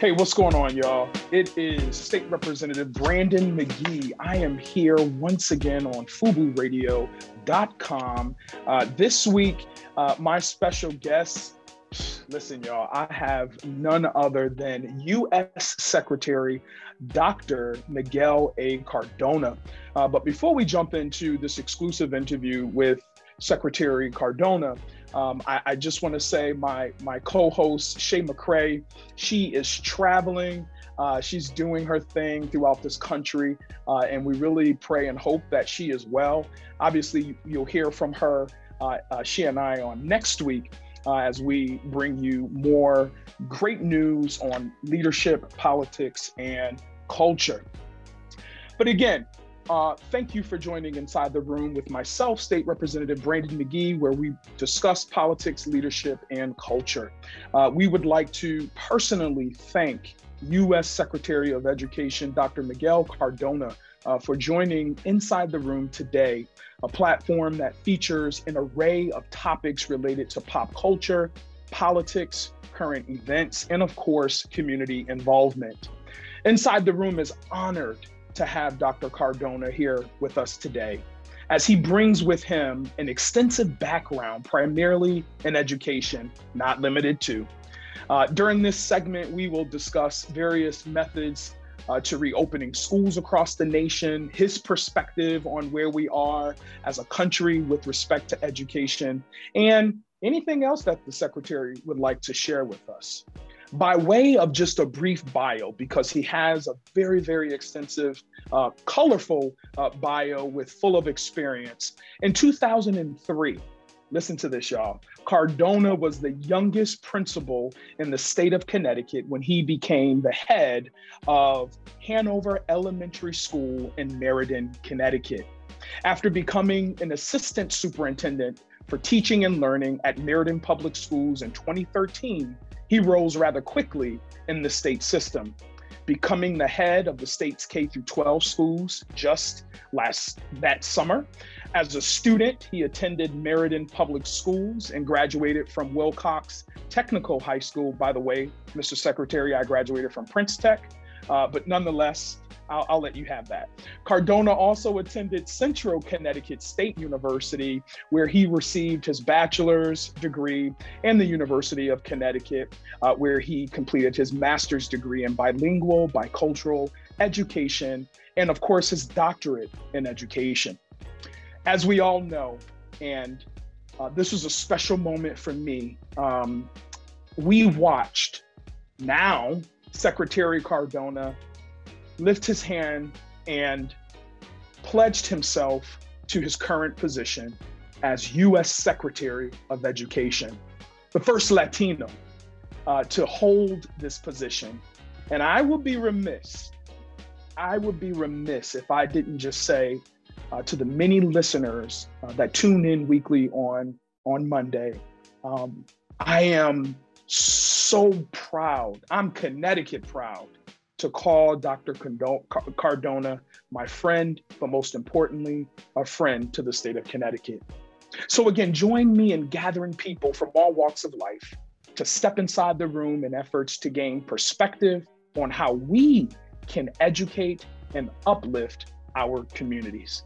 Hey, what's going on, y'all? It is State Representative Brandon McGee. I am here once again on FubuRadio.com. Uh, this week, uh, my special guest, listen, y'all, I have none other than U.S. Secretary Dr. Miguel A. Cardona. Uh, but before we jump into this exclusive interview with Secretary Cardona, um, I, I, just want to say my my co-host Shay McCray, she is traveling. Uh, she's doing her thing throughout this country, uh, and we really pray and hope that she is well. Obviously, you'll hear from her, uh, uh she and I, on next week uh, as we bring you more great news on leadership, politics, and culture. But again, uh, thank you for joining Inside the Room with myself, State Representative Brandon McGee, where we discuss politics, leadership, and culture. Uh, we would like to personally thank U.S. Secretary of Education, Dr. Miguel Cardona, uh, for joining Inside the Room today, a platform that features an array of topics related to pop culture, politics, current events, and of course, community involvement. Inside the Room is honored to have Dr. Cardona here with us today, as he brings with him an extensive background, primarily in education, not limited to. Uh, during this segment, we will discuss various methods uh, to reopening schools across the nation, his perspective on where we are as a country with respect to education, and anything else that the Secretary would like to share with us by way of just a brief bio, because he has a very, very extensive, uh, colorful uh, bio with full of experience. In 2003, listen to this, y'all. Cardona was the youngest principal in the state of Connecticut when he became the head of Hanover Elementary School in Meriden, Connecticut. After becoming an assistant superintendent for teaching and learning at Meriden Public Schools in 2013, he rose rather quickly in the state system, becoming the head of the state's K through 12 schools just last that summer. As a student, he attended Meriden Public Schools and graduated from Wilcox Technical High School. By the way, Mr. Secretary, I graduated from Prince Tech, uh, but nonetheless, I'll, I'll, let you have that. Cardona also attended Central Connecticut State University, where he received his bachelor's degree, and the University of Connecticut, uh, where he completed his master's degree in bilingual, bicultural education, and of course, his doctorate in education. As we all know, and uh, this was a special moment for me, um, we watched now Secretary Cardona lift his hand and pledged himself to his current position as U.S. Secretary of Education, the first Latino uh, to hold this position. And I would be remiss, I would be remiss if I didn't just say uh, to the many listeners uh, that tune in weekly on, on Monday, um, I am so proud. I'm Connecticut proud to call Dr. Cardona my friend, but most importantly, a friend to the state of Connecticut. So, again, join me in gathering people from all walks of life to step inside the room in efforts to gain perspective on how we can educate and uplift our communities.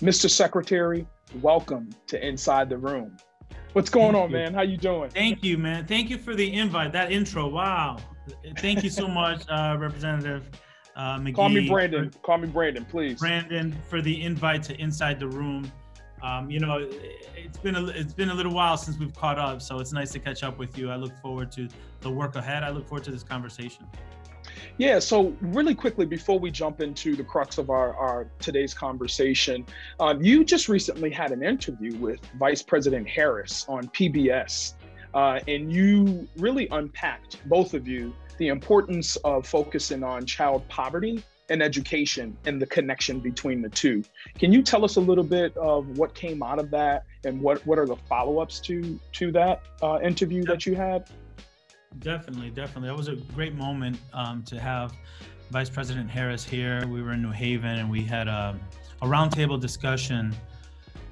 Mr. Secretary, welcome to Inside the Room. What's going Thank on, you. man? How you doing? Thank you, man. Thank you for the invite. That intro, wow. Thank you so much, uh, Representative uh, McGee. Call me Brandon. For, Call me Brandon, please. Brandon, for the invite to Inside the Room. Um, you know, it's been a it's been a little while since we've caught up, so it's nice to catch up with you. I look forward to the work ahead. I look forward to this conversation. Yeah, so really quickly before we jump into the crux of our, our today's conversation, um, you just recently had an interview with Vice President Harris on PBS. Uh, and you really unpacked, both of you, the importance of focusing on child poverty and education and the connection between the two. Can you tell us a little bit of what came out of that and what, what are the follow-ups to to that uh, interview that you had? Definitely, definitely. That was a great moment um, to have Vice President Harris here. We were in New Haven and we had a, a roundtable discussion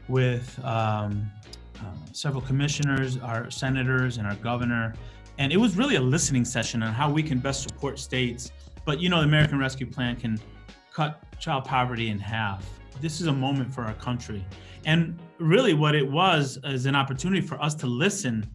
with um, uh, several commissioners, our senators, and our governor. And it was really a listening session on how we can best support states. But you know, the American Rescue Plan can cut child poverty in half. This is a moment for our country. And really, what it was is an opportunity for us to listen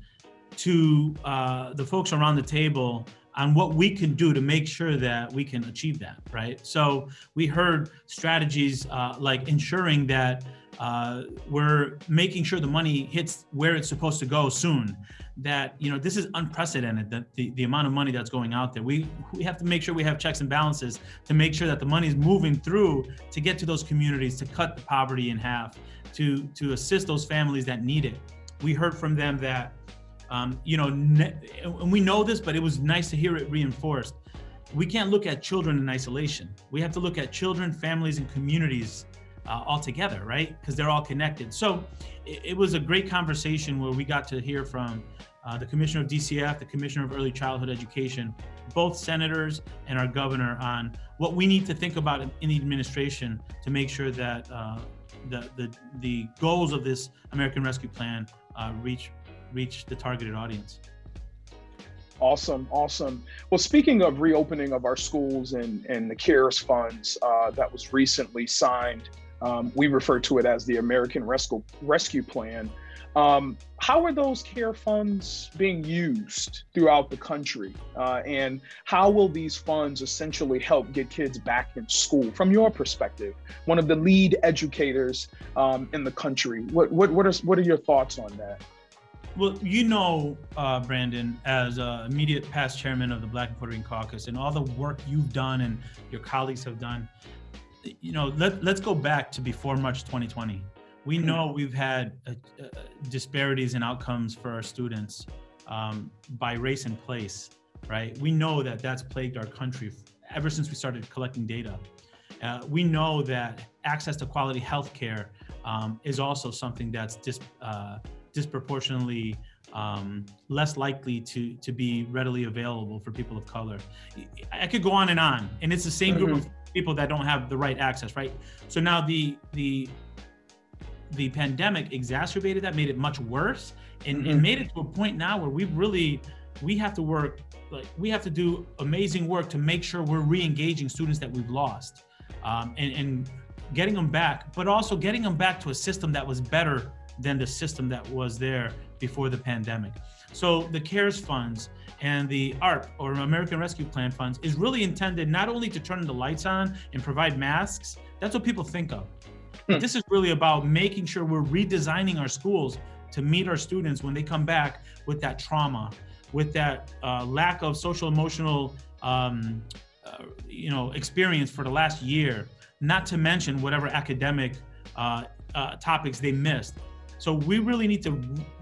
to uh, the folks around the table on what we can do to make sure that we can achieve that, right? So we heard strategies uh, like ensuring that uh, we're making sure the money hits where it's supposed to go soon. That you know this is unprecedented. That the, the amount of money that's going out there, we we have to make sure we have checks and balances to make sure that the money is moving through to get to those communities to cut the poverty in half, to to assist those families that need it. We heard from them that um, you know, and we know this, but it was nice to hear it reinforced. We can't look at children in isolation. We have to look at children, families, and communities uh, all together, right? Because they're all connected. So it, it, was a great conversation where we got to hear from uh, the commissioner of DCF, the commissioner of early childhood education, both senators and our governor on what we need to think about in, the administration to make sure that uh, the, the, the goals of this American Rescue Plan uh, reach reach the targeted audience. Awesome, awesome. Well, speaking of reopening of our schools and, and the CARES funds uh, that was recently signed, um, we refer to it as the American Rescue, Rescue Plan. Um, how are those CARES funds being used throughout the country? Uh, and how will these funds essentially help get kids back in school from your perspective? One of the lead educators um, in the country. What, what, what, are, what are your thoughts on that? Well, you know, uh, Brandon, as uh, immediate past chairman of the Black and Puerto Rican Caucus, and all the work you've done and your colleagues have done, you know, let, let's go back to before March 2020. We know we've had uh, uh, disparities in outcomes for our students um, by race and place, right? We know that that's plagued our country ever since we started collecting data. Uh, we know that access to quality health care um, is also something that's dis, uh, disproportionately um, less likely to to be readily available for people of color. I could go on and on, and it's the same group mm-hmm. of people that don't have the right access, right? So now the the the pandemic exacerbated that, made it much worse, and, mm-hmm. and made it to a point now where we really we have to work like we have to do amazing work to make sure we're re-engaging students that we've lost um, and, and getting them back but also getting them back to a system that was better than the system that was there before the pandemic. So the CARES funds and the ARP or American Rescue Plan funds is really intended not only to turn the lights on and provide masks, that's what people think of. Hmm. This is really about making sure we're redesigning our schools to meet our students when they come back with that trauma, with that uh, lack of social emotional um, uh, you know experience for the last year, not to mention whatever academic uh, uh topics they missed. So we really need to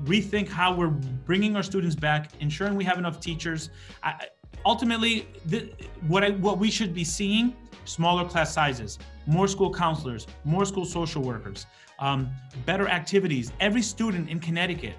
rethink how we're bringing our students back, ensuring we have enough teachers. I, ultimately, the, what I, what we should be seeing: smaller class sizes, more school counselors, more school social workers, um, better activities. Every student in Connecticut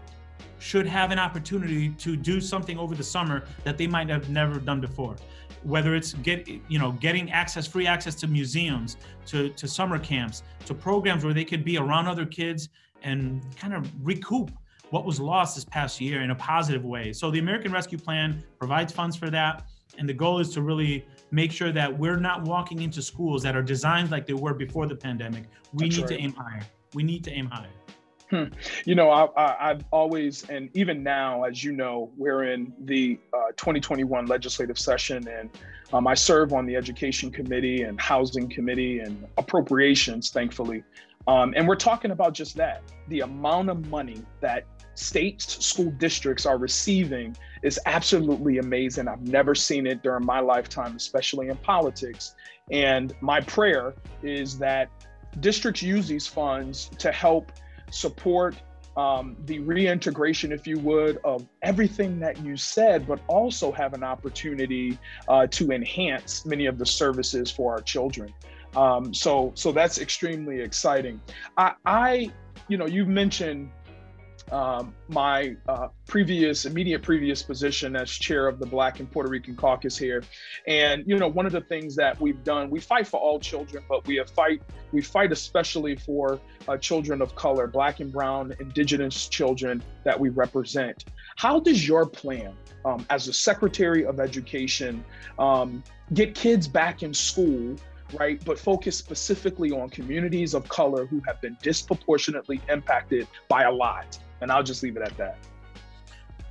should have an opportunity to do something over the summer that they might have never done before whether it's get you know getting access free access to museums to to summer camps to programs where they could be around other kids and kind of recoup what was lost this past year in a positive way. So the American Rescue Plan provides funds for that. And the goal is to really make sure that we're not walking into schools that are designed like they were before the pandemic. We That's need right. to aim higher. We need to aim higher. Hmm. You know, I, have always, and even now, as you know, we're in the uh, 2021 legislative session, and um, I serve on the Education Committee and Housing Committee and Appropriations, thankfully. Um, and we're talking about just that the amount of money that states, school districts are receiving is absolutely amazing. I've never seen it during my lifetime, especially in politics. And my prayer is that districts use these funds to help support um, the reintegration, if you would, of everything that you said, but also have an opportunity uh, to enhance many of the services for our children. Um, so so that's extremely exciting. I, I you know, you've mentioned um, my uh, previous, immediate previous position as chair of the Black and Puerto Rican Caucus here, and you know, one of the things that we've done, we fight for all children, but we fight, we fight especially for uh, children of color, Black and Brown, Indigenous children that we represent. How does your plan um, as the Secretary of Education um, get kids back in school right? But focus specifically on communities of color who have been disproportionately impacted by a lot. And I'll just leave it at that.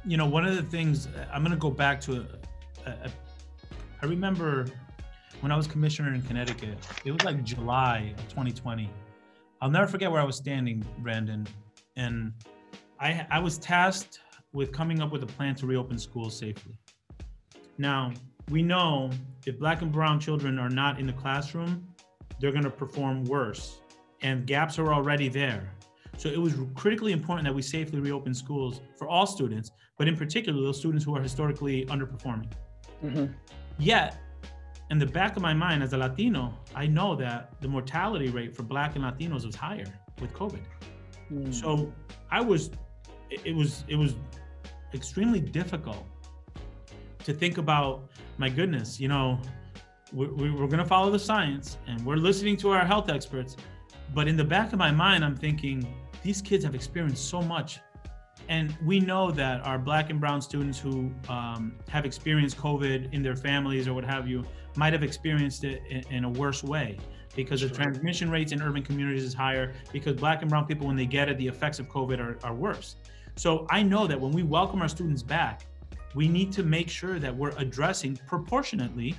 You know, one of the things I'm going to go back to, I remember when I was commissioner in Connecticut, it was like July of 2020. I'll never forget where I was standing, Brandon. And I, I was tasked with coming up with a plan to reopen schools safely. Now, we know if black and brown children are not in the classroom, they're going to perform worse, and gaps are already there. So it was critically important that we safely reopen schools for all students, but in particular those students who are historically underperforming. Mm-hmm. Yet, in the back of my mind as a Latino, I know that the mortality rate for Black and Latinos was higher with COVID. Mm. So I was, it was, it was extremely difficult to think about my goodness, you know, we're, we're going to follow the science and we're listening to our health experts. But in the back of my mind, I'm thinking these kids have experienced so much. And we know that our black and brown students who um, have experienced COVID in their families or what have you might have experienced it in, in a worse way because sure. the transmission rates in urban communities is higher because black and brown people when they get it the effects of covid are, are worse so i know that when we welcome our students back we need to make sure that we're addressing proportionately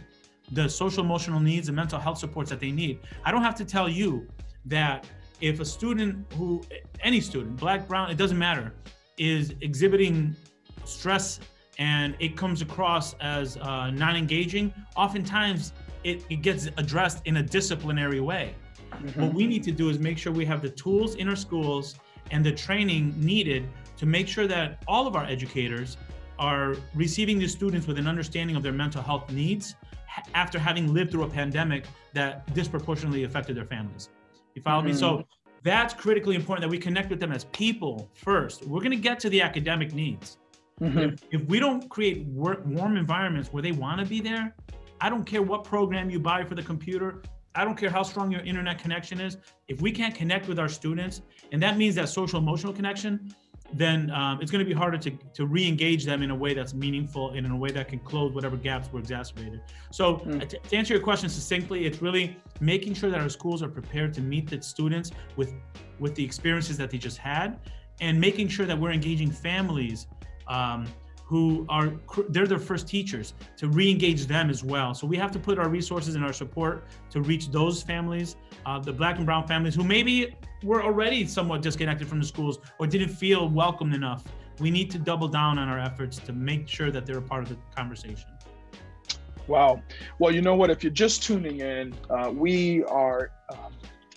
the social emotional needs and mental health supports that they need. I don't have to tell you that if a student who, any student, black, brown, it doesn't matter, is exhibiting stress and it comes across as uh, non engaging, oftentimes it, it, gets addressed in a disciplinary way. Mm-hmm. What we need to do is make sure we have the tools in our schools and the training needed to make sure that all of our educators are receiving these students with an understanding of their mental health needs after having lived through a pandemic that disproportionately affected their families. You follow mm-hmm. me? So mm-hmm. that's critically important that we connect with them as people first. We're going to get to the academic needs. Mm-hmm. If, if, we don't create work, warm environments where they want to be there, I don't care what program you buy for the computer. I don't care how strong your internet connection is. If we can't connect with our students, and that means that social emotional connection, then um, it's going to be harder to, to re-engage them in a way that's meaningful and in a way that can close whatever gaps were exacerbated. So mm. to, to answer your question succinctly, it's really making sure that our schools are prepared to meet the students with with the experiences that they just had, and making sure that we're engaging families um, who are they're their first teachers to re-engage them as well. So we have to put our resources and our support to reach those families, uh, the Black and Brown families who maybe were already somewhat disconnected from the schools or didn't feel welcomed enough. We need to double down on our efforts to make sure that they're a part of the conversation. Wow. Well, you know what? If you're just tuning in, uh, we are um,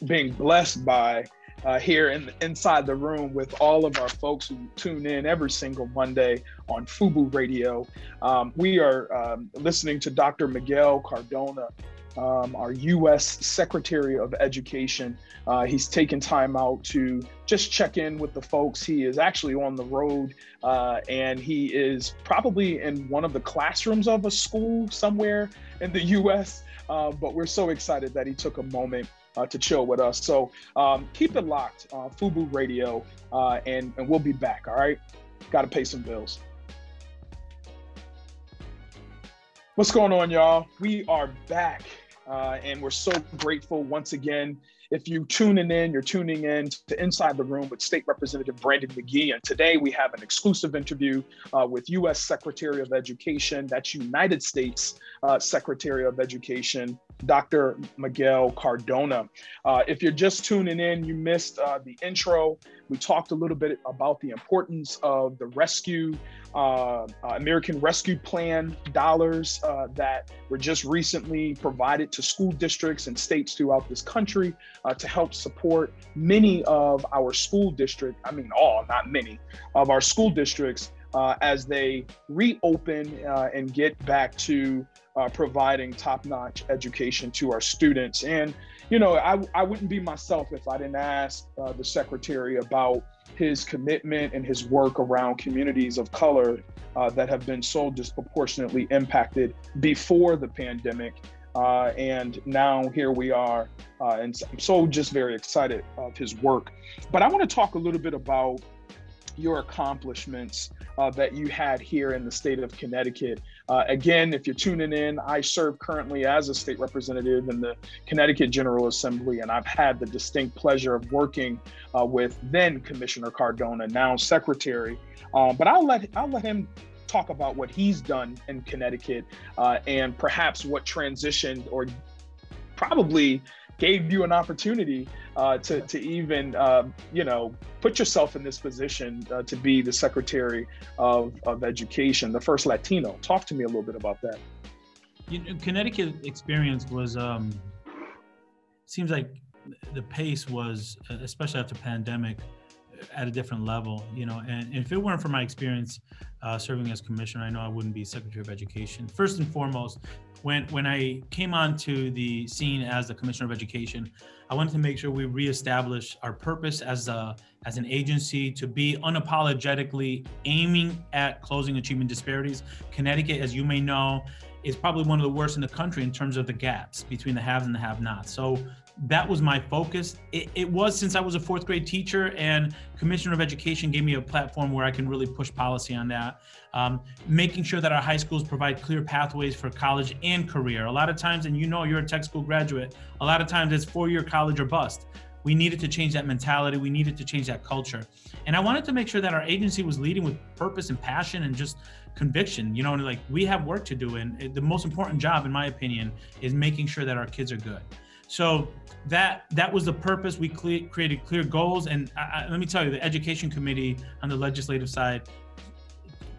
being blessed by uh, here in, inside the room with all of our folks who tune in every single Monday on FUBU Radio. Um, we are um, listening to Dr. Miguel Cardona um, our U.S. Secretary of Education. Uh, he's taken time out to just check in with the folks. He is actually on the road uh, and he is probably in one of the classrooms of a school somewhere in the U.S. Uh, but we're so excited that he took a moment to chill with us. So um, keep it locked, uh, FUBU Radio, uh, and, and we'll be back. All right. Got to pay some bills. What's going on, y'all? We are back. Uh, and we're so grateful once again. If you tuning in, you're tuning in to Inside the Room with State Representative Brandon McGee. And today we have an exclusive interview uh, with U.S. Secretary of Education, that's United States uh, Secretary of Education, Dr. Miguel Cardona. Uh, if you're just tuning in, you missed uh, the intro. We talked a little bit about the importance of the rescue, uh, uh American Rescue Plan dollars uh, that were just recently provided to school districts and states throughout this country uh, to help support many of our school districts, I mean, all, not many, of our school districts as they reopen and get back to uh, providing top-notch education to our students. And you know, I, I wouldn't be myself if I didn't ask uh, the secretary about his commitment and his work around communities of color uh, that have been so disproportionately impacted before the pandemic. Uh, and now here we are. and I'm so just very excited of his work. But I want to talk a little bit about your accomplishments uh, that you had here in the state of Connecticut. Uh, again, if you're tuning in, I serve currently as a state representative in the Connecticut General Assembly, and I've had the distinct pleasure of working uh, with then Commissioner Cardona, now Secretary. Uh, but I'll let I'll let him talk about what he's done in Connecticut uh, and perhaps what transitioned or probably gave you an opportunity uh, to, to even, uh, you know, put yourself in this position uh, to be the Secretary of, of Education, the first Latino. Talk to me a little bit about that. You know, Connecticut experience was, um, seems like the pace was, especially after pandemic, at a different level, you know, and, and if it weren't for my experience uh, serving as commissioner, I know I wouldn't be Secretary of Education. First and foremost, when when I came onto the scene as the Commissioner of Education, I wanted to make sure we reestablish our purpose as a as an agency to be unapologetically aiming at closing achievement disparities. Connecticut, as you may know, is probably one of the worst in the country in terms of the gaps between the haves and the have-nots. So that was my focus. It, it, was since I was a fourth grade teacher, and Commissioner of Education gave me a platform where I can really push policy on that. Um, making sure that our high schools provide clear pathways for college and career. A lot of times, and you know, you're a tech school graduate, a lot of times it's four year college or bust. We needed to change that mentality. We needed to change that culture. And I wanted to make sure that our agency was leading with purpose and passion and just conviction. You know, like we have work to do. And the most important job, in my opinion, is making sure that our kids are good. So that that was the purpose. We created clear goals, and I, I, let me tell you, the education committee on the legislative side,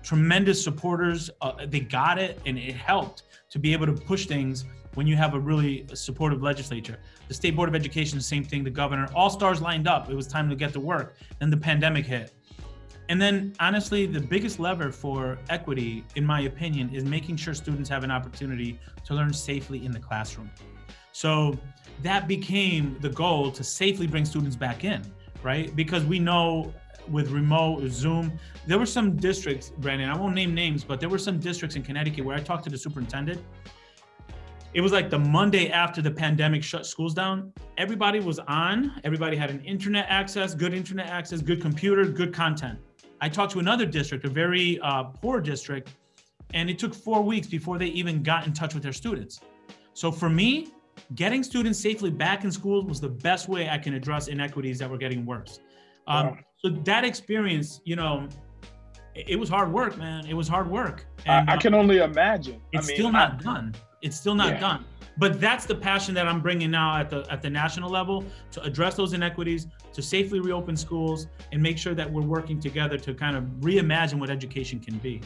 tremendous supporters. Uh, they got it, and it helped to be able to push things when you have a really supportive legislature. The state board of education, same thing. The governor, all stars lined up. It was time to get to work. Then the pandemic hit. And then, honestly, the biggest lever for equity, in my opinion, is making sure students have an opportunity to learn safely in the classroom. So that became the goal to safely bring students back in, right? Because we know with remote Zoom, there were some districts, Brandon, I won't name names, but there were some districts in Connecticut where I talked to the superintendent. It was like the Monday after the pandemic shut schools down. Everybody was on, everybody had an internet access, good internet access, good computer, good content. I talked to another district, a very uh, poor district, and it took four weeks before they even got in touch with their students. So for me, getting students safely back in school was the best way I can address inequities that were getting worse. Um, wow. So that experience, you know, it, it, was hard work, man. It was hard work. And, I, I can uh, only imagine. It's I mean, still not I, done. It's still not yeah. done. But that's the passion that I'm bringing now at the at the national level to address those inequities, to safely reopen schools, and make sure that we're working together to kind of reimagine what education can be.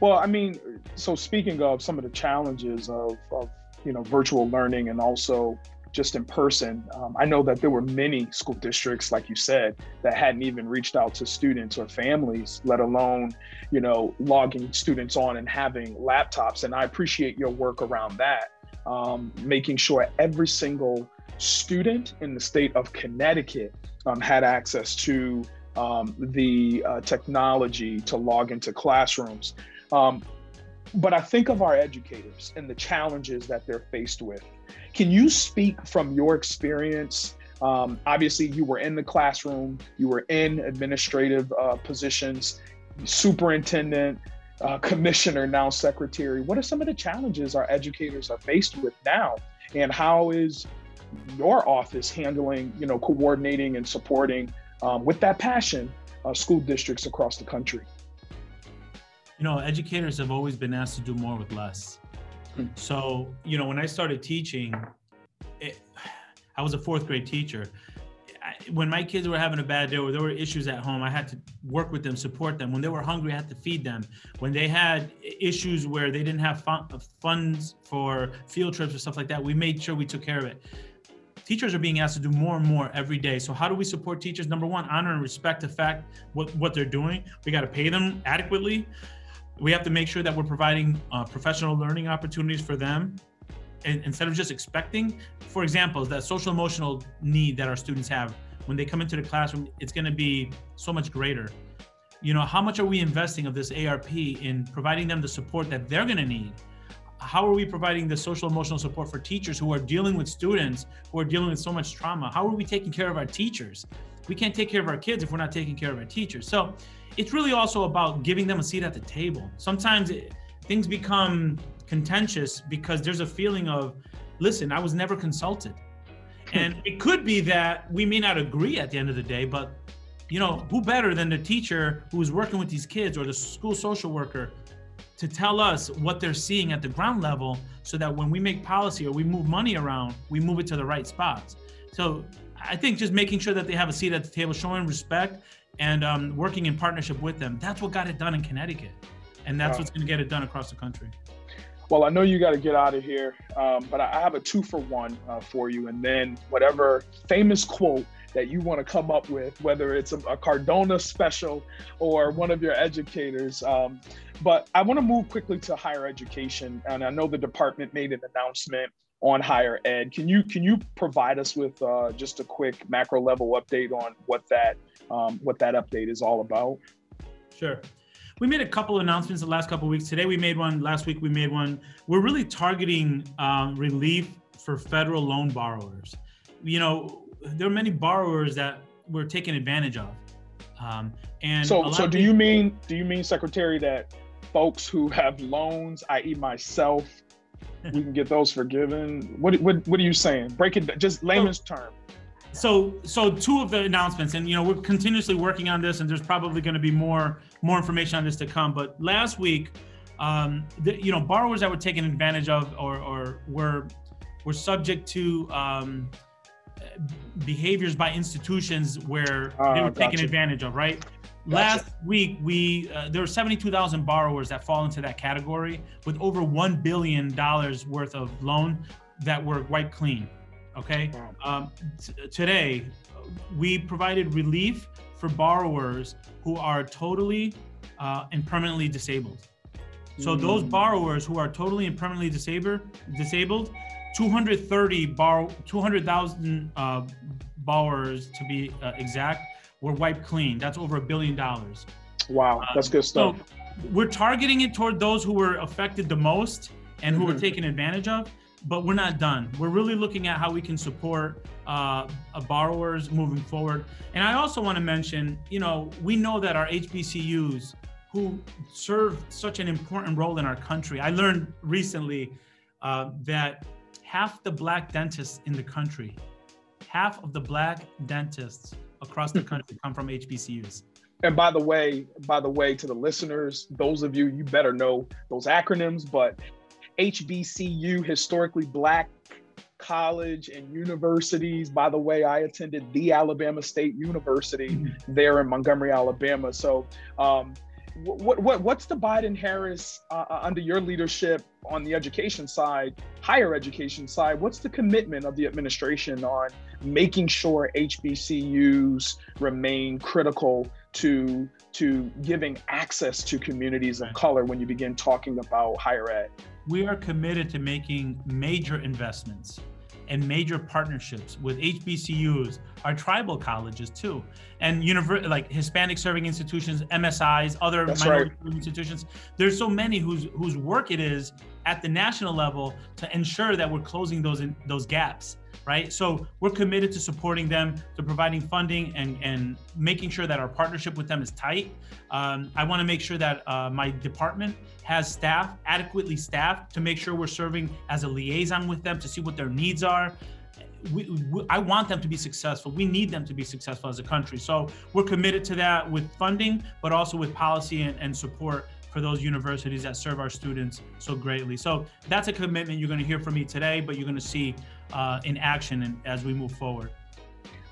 Well, I mean, so speaking of some of the challenges of, of you know virtual learning and also just in person. Um, I know that there were many school districts, like you said, that hadn't even reached out to students or families, let alone, you know, logging students on and having laptops. And I appreciate your work around that, um, making sure every single student in the state of Connecticut um, had access to um, the uh, technology to log into classrooms. But I think of our educators and the challenges that they're faced with. Can you speak from your experience? Um, obviously, you were in the classroom, you were in administrative uh, positions, superintendent, uh, commissioner, now secretary. What are some of the challenges our educators are faced with now? And how is your office handling, you know, coordinating and supporting um, with that passion uh, school districts across the country? You know, educators have always been asked to do more with less. Hmm. So, you know, when I started teaching, it, I was a fourth grade teacher. when my kids were having a bad day or there were issues at home, I had to work with them, support them. When they were hungry, I had to feed them. When they had issues where they didn't have fun, funds for field trips or stuff like that, we made sure we took care of it. Teachers are being asked to do more and more every day. So how do we support teachers? Number one, honor and respect the fact what, what they're doing. We got to pay them adequately we have to make sure that we're providing uh, professional learning opportunities for them. And instead of just expecting for example that social emotional need that our students have when they come into the classroom it's going to be so much greater. You know how much are we investing of this arp in providing them the support that they're going to need? How are we providing the social emotional support for teachers who are dealing with students who are dealing with so much trauma? How are we taking care of our teachers? We can't take care of our kids if we're not taking care of our teachers. So it's really also about giving them a seat at the table. Sometimes it, things become contentious because there's a feeling of, listen, I was never consulted. Hmm. And it could be that we may not agree at the end of the day, but you know, who better than the teacher who is working with these kids or the school social worker to tell us what they're seeing at the ground level so that when we make policy or we move money around, we move it to the right spots. So I think just making sure that they have a seat at the table, showing respect and um, working in partnership with them, that's what got it done in Connecticut. And that's wow. what's going to get it done across the country. Well, I know you got to get out of here, um, but I have a two for one uh, for you. And then whatever famous quote that you want to come up with, whether it's a, a Cardona special or one of your educators. Um, but I want to move quickly to higher education, and I know the department made an announcement on higher ed. Can you can you provide us with uh, just a quick macro level update on what that um, what that update is all about? Sure. We made a couple of announcements the last couple of weeks. Today we made one. Last week we made one. We're really targeting um, relief for federal loan borrowers. You know, there are many borrowers that were taken advantage of. Um, and so, so do you mean do you mean, Secretary, that folks who have loans, i.e., myself, we can get those forgiven? What, what what are you saying? Break it just layman's so, term. So so two of the announcements, and you know we're continuously working on this, and there's probably going to be more more information on this to come. But last week, um, the, you know, borrowers that were taken advantage of or or were were subject to um, behaviors by institutions where uh, they were taken advantage of, right? Gotcha. Last week, we uh, there were 72,000 borrowers that fall into that category with over one billion dollars worth of loan that were wiped clean. Okay, um, t- today we provided relief for borrowers who are totally uh, and permanently disabled. So mm. those borrowers who are totally and permanently disabled, disabled, 230 borrow 200,000 uh, borrowers to be uh, exact were wiped clean. That's over a billion dollars. Wow, that's good stuff. So we're targeting it toward those who were affected the most and who mm-hmm. were taken advantage of, but we're not done. We're really looking at how we can support uh, borrowers moving forward. And I also want to mention, you know, we know that our HBCUs who serve such an important role in our country. I learned recently uh, that half the black dentists in the country, half of the black dentists across the country come from HBCUs. And by the way, by the way, to the listeners, those of you, you better know those acronyms, but HBCU, historically black college and universities. By the way, I attended the Alabama State University mm-hmm. there in Montgomery, Alabama. So um, what, what what's the Biden Harris uh, uh, under your leadership on the education side, higher education side? What's the commitment of the administration on making sure HBCUs remain critical to to giving access to communities of color when you begin talking about higher ed? We are committed to making major investments and major partnerships with HBCUs, our tribal colleges too, and univer- like Hispanic serving institutions, MSIs, other That's minority right. institutions. There's so many whose whose work it is at the national level to ensure that we're closing those in, those gaps right? So we're committed to supporting them, to providing funding and, and making sure that our partnership with them is tight. Um, I want to make sure that uh, my department has staff, adequately staffed, to make sure we're serving as a liaison with them to see what their needs are. We, we, I want them to be successful. We need them to be successful as a country. So we're committed to that with funding, but also with policy and, and support for those universities that serve our students so greatly. So that's a commitment you're going to hear from me today, but you're going to see uh, in action as we move forward.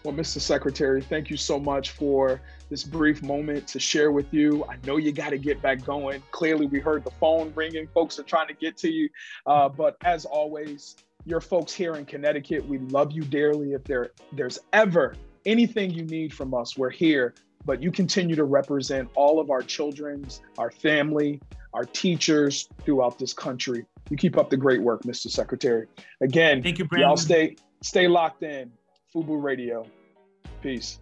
Well, Mr. Secretary, thank you so much for this brief moment to share with you. I know you got to get back going. Clearly, we heard the phone ringing. Folks are trying to get to you. Uh, but as always, your folks here in Connecticut, we love you dearly. If there there's ever anything you need from us, we're here but you continue to represent all of our children's, our family, our teachers throughout this country. You keep up the great work, Mr. Secretary. Again, thank you, Brandon. Y'all stay stay locked in. FUBU Radio. Peace.